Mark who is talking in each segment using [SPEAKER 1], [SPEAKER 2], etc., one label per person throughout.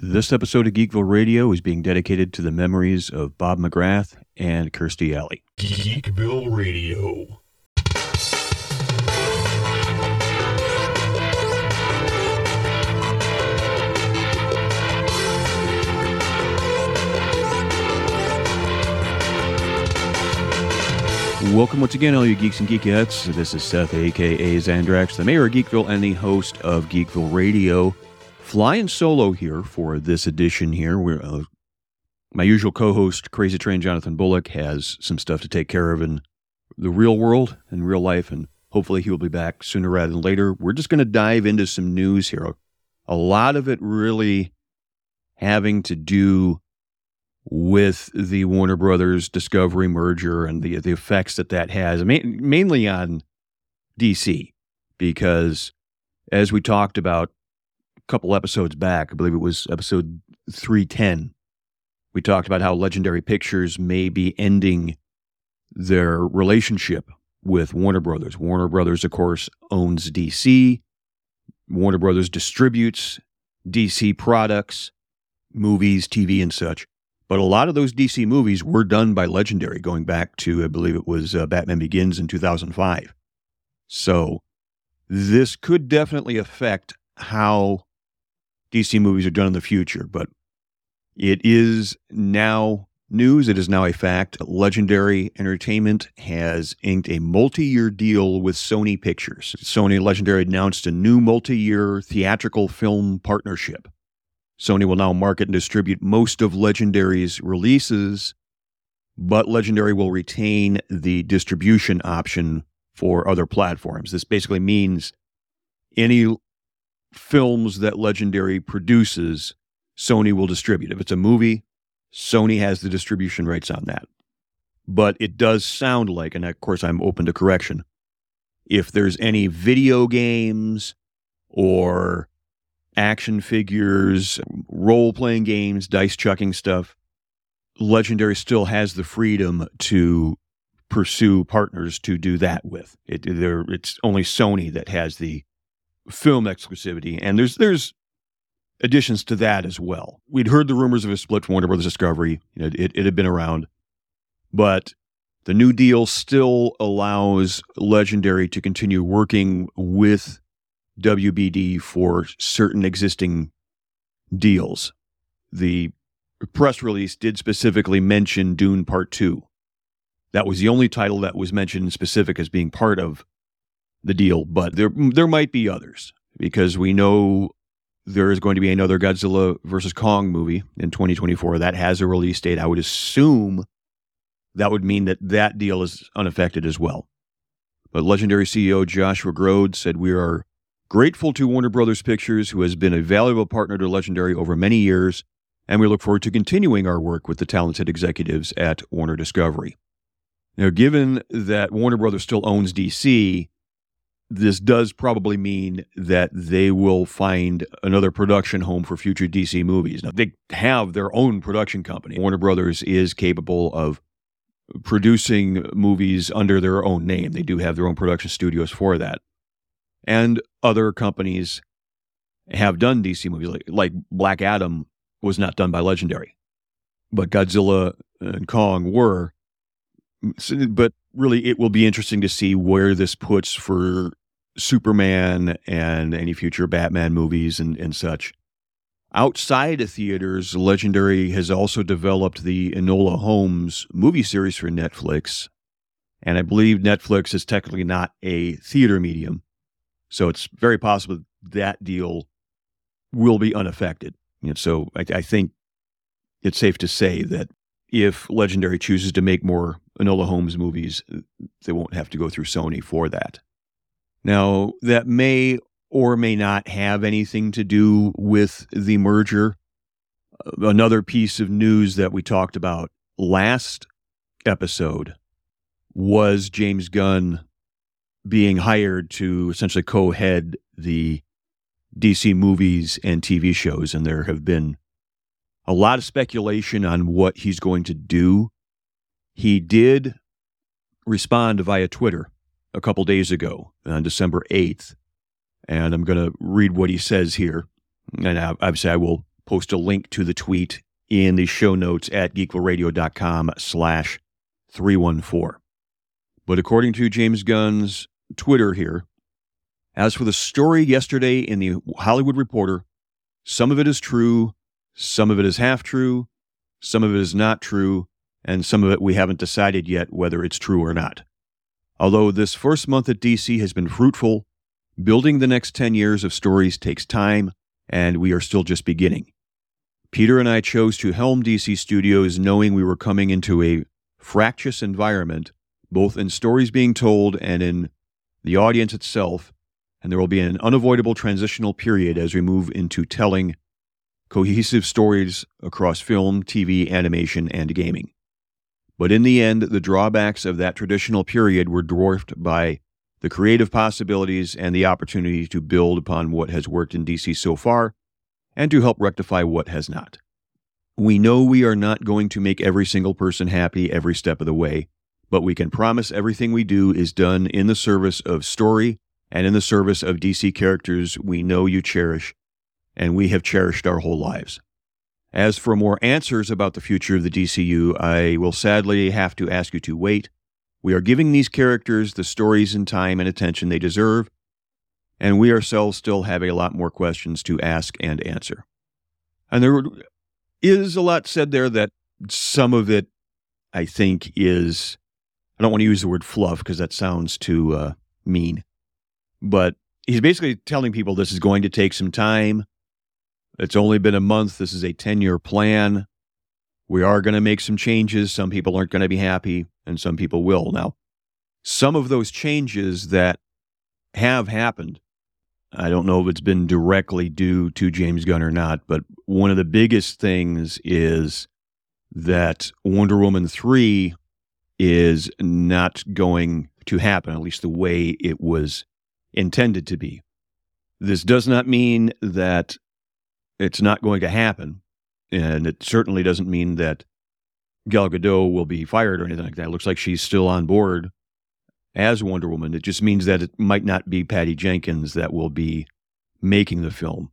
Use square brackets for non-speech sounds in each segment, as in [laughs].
[SPEAKER 1] This episode of Geekville Radio is being dedicated to the memories of Bob McGrath and Kirstie Alley.
[SPEAKER 2] Geekville Radio.
[SPEAKER 1] Welcome once again, all you geeks and geekettes. This is Seth, aka Zandrax, the mayor of Geekville and the host of Geekville Radio. Flying solo here for this edition here. We're, uh, my usual co-host, Crazy Train Jonathan Bullock, has some stuff to take care of in the real world and real life, and hopefully he will be back sooner rather than later. We're just going to dive into some news here. A lot of it really having to do with the Warner Brothers Discovery merger and the the effects that that has, mainly on DC, because as we talked about couple episodes back, I believe it was episode three ten, we talked about how Legendary Pictures may be ending their relationship with Warner Brothers. Warner Brothers, of course, owns DC. Warner Brothers distributes DC products, movies, TV, and such. But a lot of those DC movies were done by Legendary going back to, I believe it was uh, Batman Begins in 2005. So this could definitely affect how DC movies are done in the future. But it is now news. It is now a fact. Legendary Entertainment has inked a multi year deal with Sony Pictures. Sony Legendary announced a new multi year theatrical film partnership. Sony will now market and distribute most of Legendary's releases, but Legendary will retain the distribution option for other platforms. This basically means any films that Legendary produces, Sony will distribute. If it's a movie, Sony has the distribution rights on that. But it does sound like, and of course I'm open to correction, if there's any video games or action figures, role playing games, dice chucking stuff, Legendary still has the freedom to pursue partners to do that with. It, it's only Sony that has the film exclusivity, and there's there's additions to that as well. We'd heard the rumors of a split from Warner Brothers Discovery. Know, it, it had been around, but the new deal still allows Legendary to continue working with WBD for certain existing deals. The press release did specifically mention Dune Part 2. That was the only title that was mentioned specific as being part of the deal, but there there might be others because we know there is going to be another Godzilla versus Kong movie in 2024 that has a release date. I would assume that would mean that that deal is unaffected as well. But legendary CEO Joshua Grode said we are Grateful to Warner Brothers Pictures, who has been a valuable partner to Legendary over many years, and we look forward to continuing our work with the talented executives at Warner Discovery. Now, given that Warner Brothers still owns DC, this does probably mean that they will find another production home for future DC movies. Now, they have their own production company. Warner Brothers is capable of producing movies under their own name. They do have their own production studios for that and other companies have done DC movies. Like, like Black Adam was not done by Legendary, but Godzilla and Kong were. But really, it will be interesting to see where this puts for Superman and any future Batman movies and, and such. Outside of theaters, Legendary has also developed the Enola Holmes movie series for Netflix. And I believe Netflix is technically not a theater medium, so it's very possible that deal will be unaffected. And so I, I think it's safe to say that if Legendary chooses to make more Enola Holmes movies, they won't have to go through Sony for that. Now, that may or may not have anything to do with the merger. Uh, another piece of news that we talked about last episode was James Gunn being hired to essentially co-head the DC movies and TV shows, and there have been a lot of speculation on what he's going to do. He did respond via Twitter a couple days ago on December 8th, and I'm going to read what he says here. And obviously, I will post a link to the tweet in the show notes at geekvilleradio.com slash 314. But according to James Gunn's Twitter here, as for the story yesterday in the Hollywood Reporter, some of it is true, some of it is half true, some of it is not true, and some of it we haven't decided yet whether it's true or not. Although this first month at DC has been fruitful, building the next 10 years of stories takes time, and we are still just beginning. Peter and I chose to helm DC Studios knowing we were coming into a fractious environment, both in stories being told and in the audience itself, and there will be an unavoidable transitional period as we move into telling cohesive stories across film, TV, animation, and gaming. But in the end, the drawbacks of that traditional period were dwarfed by the creative possibilities and the opportunity to build upon what has worked in DC so far and to help rectify what has not. We know we are not going to make every single person happy every step of the way, but we can promise everything we do is done in the service of story and in the service of DC characters we know you cherish and we have cherished our whole lives. As for more answers about the future of the DCU, I will sadly have to ask you to wait. We are giving these characters the stories and time and attention they deserve, and we ourselves still have a lot more questions to ask and answer. And there is a lot said there that some of it, I think, is I don't want to use the word fluff because that sounds too uh, mean, but he's basically telling people this is going to take some time. It's only been a month. This is a 10 year plan. We are going to make some changes. Some people aren't going to be happy, and some people will. Now, some of those changes that have happened, I don't know if it's been directly due to James Gunn or not, but one of the biggest things is that Wonder Woman 3 is not going to happen, at least the way it was intended to be. This does not mean that it's not going to happen. And it certainly doesn't mean that Gal Gadot will be fired or anything like that. It looks like she's still on board as Wonder Woman. It just means that it might not be Patty Jenkins that will be making the film.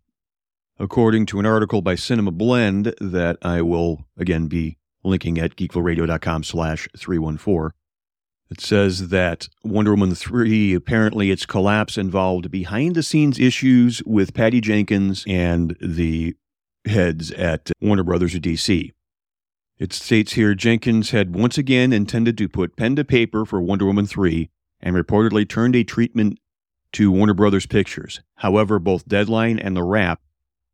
[SPEAKER 1] According to an article by Cinema Blend that I will again be linking at geekvilleradio.com slash 314, it says that Wonder Woman 3, apparently its collapse involved behind the scenes issues with Patty Jenkins and the heads at Warner Brothers or DC. It states here Jenkins had once again intended to put pen to paper for Wonder Woman 3 and reportedly turned a treatment to Warner Brothers Pictures. However, both Deadline and The Wrap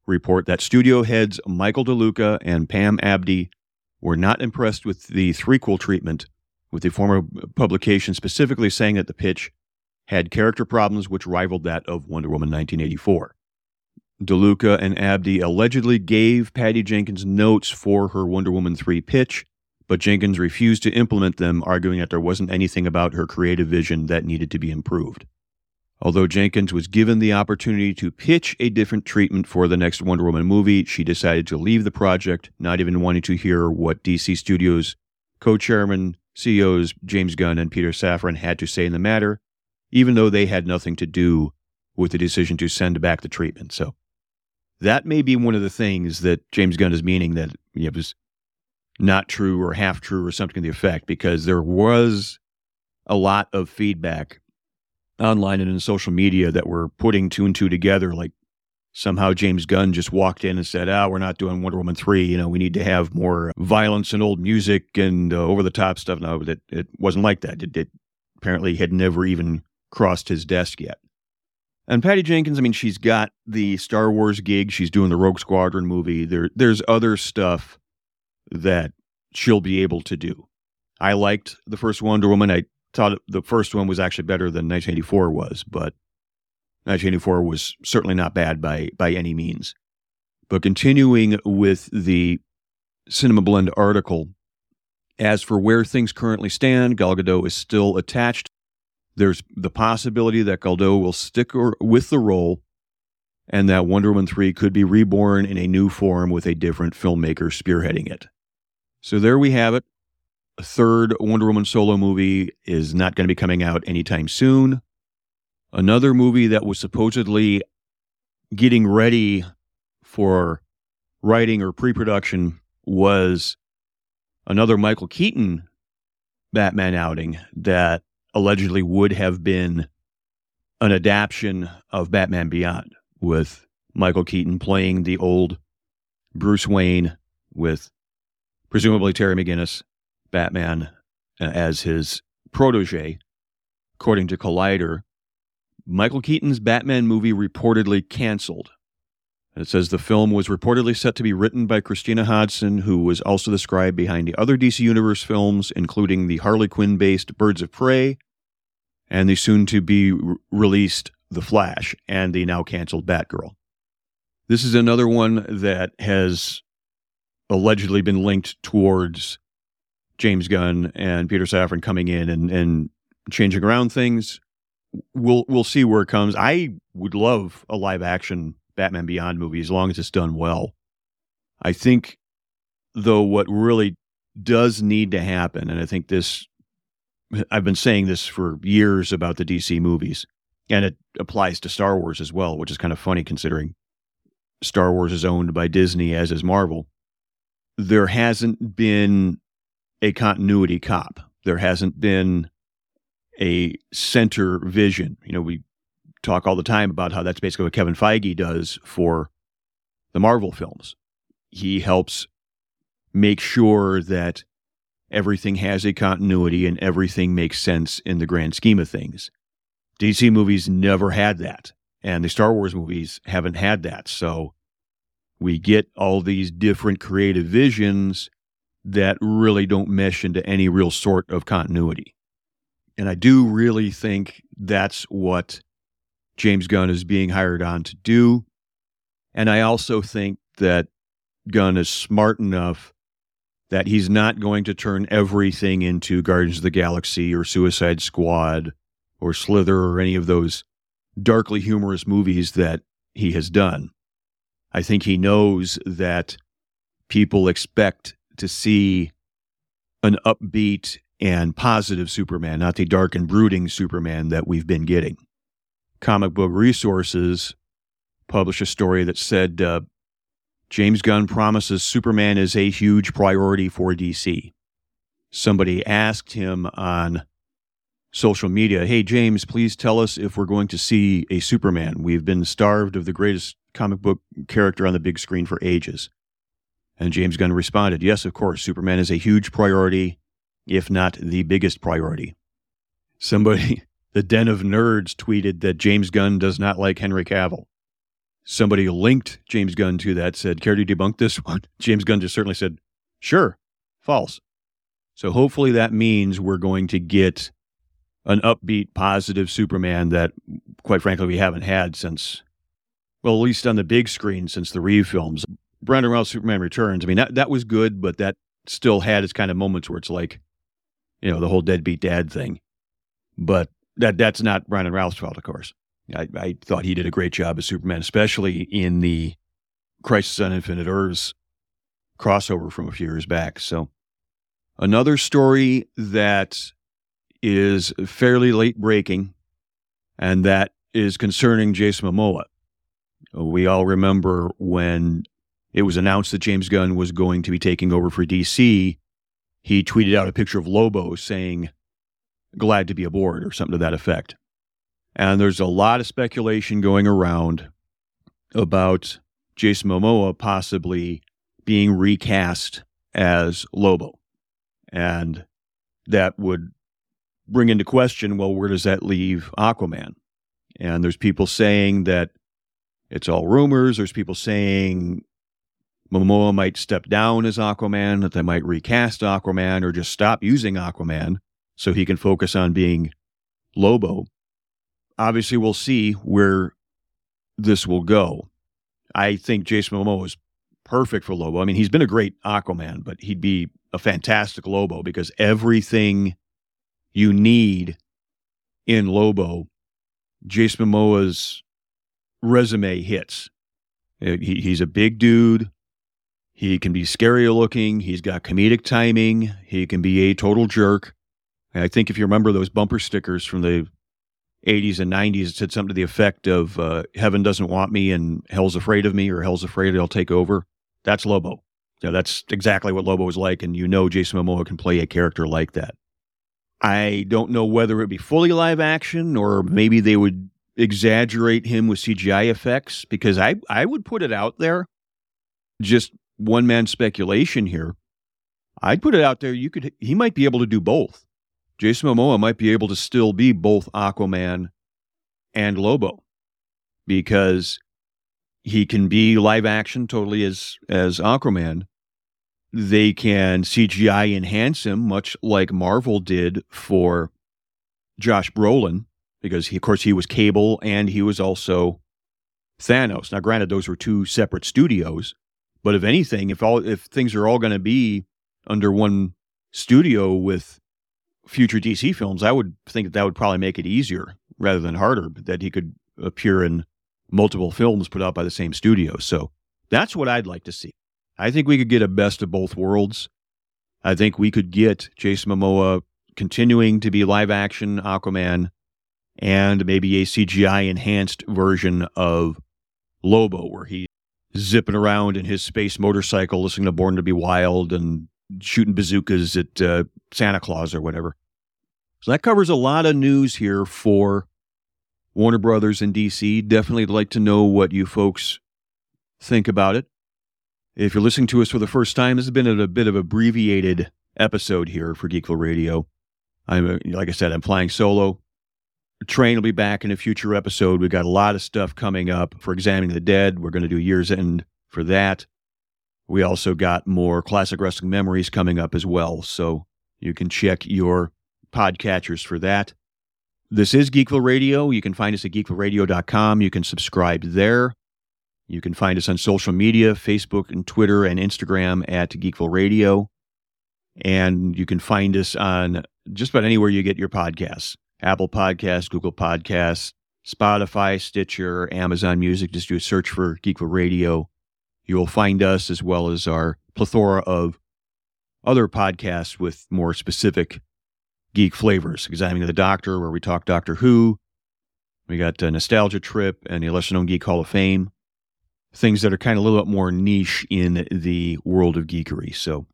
[SPEAKER 1] report that studio heads Michael DeLuca and Pam Abdy were not impressed with the threequel treatment with the former publication specifically saying that the pitch had character problems which rivaled that of Wonder Woman 1984. DeLuca and Abdy allegedly gave Patty Jenkins notes for her Wonder Woman 3 pitch, but Jenkins refused to implement them, arguing that there wasn't anything about her creative vision that needed to be improved. Although Jenkins was given the opportunity to pitch a different treatment for the next Wonder Woman movie, she decided to leave the project, not even wanting to hear what DC Studios co chairman CEOs James Gunn and Peter Safran had to say in the matter, even though they had nothing to do with the decision to send back the treatment. So that may be one of the things that James Gunn is meaning that it was not true or half true or something to the effect, because there was a lot of feedback online and in social media that were putting two and two together, like somehow James Gunn just walked in and said, "Ah, oh, we're not doing Wonder Woman three. You know, we need to have more violence and old music and uh, over the top stuff." No, that it wasn't like that. It, it apparently had never even crossed his desk yet. And Patty Jenkins, I mean, she's got the Star Wars gig. She's doing the Rogue Squadron movie. There, there's other stuff that she'll be able to do. I liked the first Wonder Woman. I thought the first one was actually better than 1984 was, but 1984 was certainly not bad by, by any means. But continuing with the Cinema Blend article, as for where things currently stand, Gal Gadot is still attached. There's the possibility that Gadot will stick or, with the role and that Wonder Woman 3 could be reborn in a new form with a different filmmaker spearheading it. So there we have it. A third Wonder Woman solo movie is not going to be coming out anytime soon. Another movie that was supposedly getting ready for writing or pre production was another Michael Keaton Batman outing that allegedly would have been an adaptation of Batman Beyond with Michael Keaton playing the old Bruce Wayne with presumably Terry McGinnis, Batman, uh, as his protege. According to Collider, Michael Keaton's Batman movie reportedly canceled. It says the film was reportedly set to be written by Christina Hodson, who was also the scribe behind the other DC Universe films, including the Harley Quinn based Birds of Prey and the soon to be re- released The Flash and the now canceled Batgirl. This is another one that has allegedly been linked towards James Gunn and Peter Safran coming in and, and changing around things. We'll we'll see where it comes. I would love a live action Batman Beyond movie as long as it's done well. I think though what really does need to happen, and I think this I've been saying this for years about the DC movies, and it applies to Star Wars as well, which is kind of funny considering Star Wars is owned by Disney, as is Marvel. There hasn't been a continuity cop. There hasn't been a center vision. You know, we talk all the time about how that's basically what Kevin Feige does for the Marvel films. He helps make sure that everything has a continuity and everything makes sense in the grand scheme of things. DC movies never had that, and the Star Wars movies haven't had that. So we get all these different creative visions that really don't mesh into any real sort of continuity. And I do really think that's what James Gunn is being hired on to do. And I also think that Gunn is smart enough that he's not going to turn everything into Guardians of the Galaxy or Suicide Squad or Slither or any of those darkly humorous movies that he has done. I think he knows that people expect to see an upbeat and positive Superman, not the dark and brooding Superman that we've been getting. Comic Book Resources published a story that said uh, James Gunn promises Superman is a huge priority for DC. Somebody asked him on social media, Hey, James, please tell us if we're going to see a Superman. We've been starved of the greatest comic book character on the big screen for ages. And James Gunn responded, Yes, of course, Superman is a huge priority, if not the biggest priority. Somebody, [laughs] the Den of Nerds, tweeted that James Gunn does not like Henry Cavill somebody linked James Gunn to that said, Care to debunk this [laughs] one? James Gunn just certainly said, Sure, false. So hopefully that means we're going to get an upbeat, positive Superman that, quite frankly, we haven't had since, well, at least on the big screen since the Reeve films. Brandon Routh Superman Returns. I mean, that, that was good, but that still had its kind of moments where it's like, you know, the whole deadbeat dad thing. But that that's not Brandon Routh's fault, of course. I, I thought he did a great job as Superman, especially in the Crisis on Infinite Earths crossover from a few years back. So, another story that is fairly late breaking, and that is concerning Jason Momoa. We all remember when it was announced that James Gunn was going to be taking over for DC, he tweeted out a picture of Lobo saying, Glad to be aboard, or something to that effect. And there's a lot of speculation going around about Jason Momoa possibly being recast as Lobo. And that would bring into question well, where does that leave Aquaman? And there's people saying that it's all rumors. There's people saying Momoa might step down as Aquaman, that they might recast Aquaman or just stop using Aquaman so he can focus on being Lobo obviously we'll see where this will go. I think Jason Momoa is perfect for Lobo. I mean, he's been a great Aquaman, but he'd be a fantastic Lobo because everything you need in Lobo, Jason Momoa's resume hits. Uh, he, he's a big dude. He can be scary looking. He's got comedic timing. He can be a total jerk. I think if you remember those bumper stickers from the 80s and 90s it said something to the effect of uh, heaven doesn't want me and hell's afraid of me or hell's afraid i'll take over That's Lobo. Yeah, that's exactly what Lobo is like, and you know Jason Momoa can play a character like that. I don't know whether it would be fully live action or maybe they would exaggerate him with CGI effects because I, I would put it out there, just one man speculation here. I'd put it out there. You could he might be able to do both. Jason Momoa might be able to still be both Aquaman and Lobo because he can be live action totally as as Aquaman. They can CGI enhance him much like Marvel did for Josh Brolin because he, of course he was Cable and he was also Thanos. Now granted those were two separate studios, but if anything if all if things are all going to be under one studio with future DC films, I would think that that would probably make it easier rather than harder that he could appear in multiple films put out by the same studio. So that's what I'd like to see. I think we could get a best of both worlds. I think we could get Jason Momoa continuing to be live action Aquaman and maybe a CGI enhanced version of Lobo where he's zipping around in his space motorcycle listening to Born to Be Wild and shooting bazookas at uh, Santa Claus or whatever. So that covers a lot of news here for Warner Brothers and DC. Definitely like to know what you folks think about it. If you're listening to us for the first time, this has been a, bit of abbreviated episode here for Geekville Radio. I'm like I said, I'm flying solo. Train will be back in a future episode. We've got a lot of stuff coming up for Examining the Dead. We're going to do year's end for that. We also got more classic wrestling memories coming up as well. So you can check your podcatchers for that. This is Geekville Radio. You can find us at geekvilleradio.com. You can subscribe there. You can find us on social media Facebook and Twitter and Instagram at Geekville Radio. And you can find us on just about anywhere you get your podcasts Apple Podcasts, Google Podcasts, Spotify, Stitcher, Amazon Music. Just do a search for Geekville Radio. You will find us as well as our plethora of other podcasts with more specific geek flavors. Examining the Doctor, where we talk Doctor Who. We got a Nostalgia Trip and the Lesser Known Geek Hall of Fame. Things that are kind of a little bit more niche in the world of geekery. So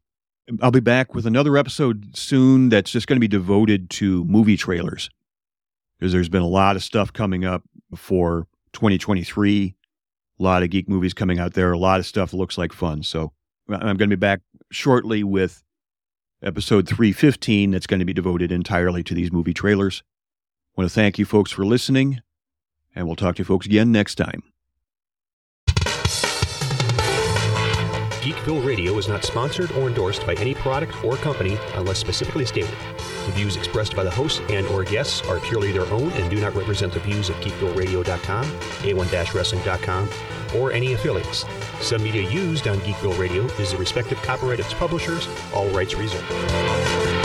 [SPEAKER 1] I'll be back with another episode soon that's just going to be devoted to movie trailers because there's been a lot of stuff coming up for 2023. A lot of geek movies coming out there. A lot of stuff looks like fun. So I'm going to be back shortly with episode 315 that's going to be devoted entirely to these movie trailers. I want to thank you folks for listening, and we'll talk to you folks again next time.
[SPEAKER 3] Geekville Radio is not sponsored or endorsed by any product or company unless specifically stated. The views expressed by the host and or guests are purely their own and do not represent the views of geekvilleradio.com, a1-wrestling.com, or any affiliates. Some media used on Geekville Radio is the respective copyright of its publishers, all rights reserved.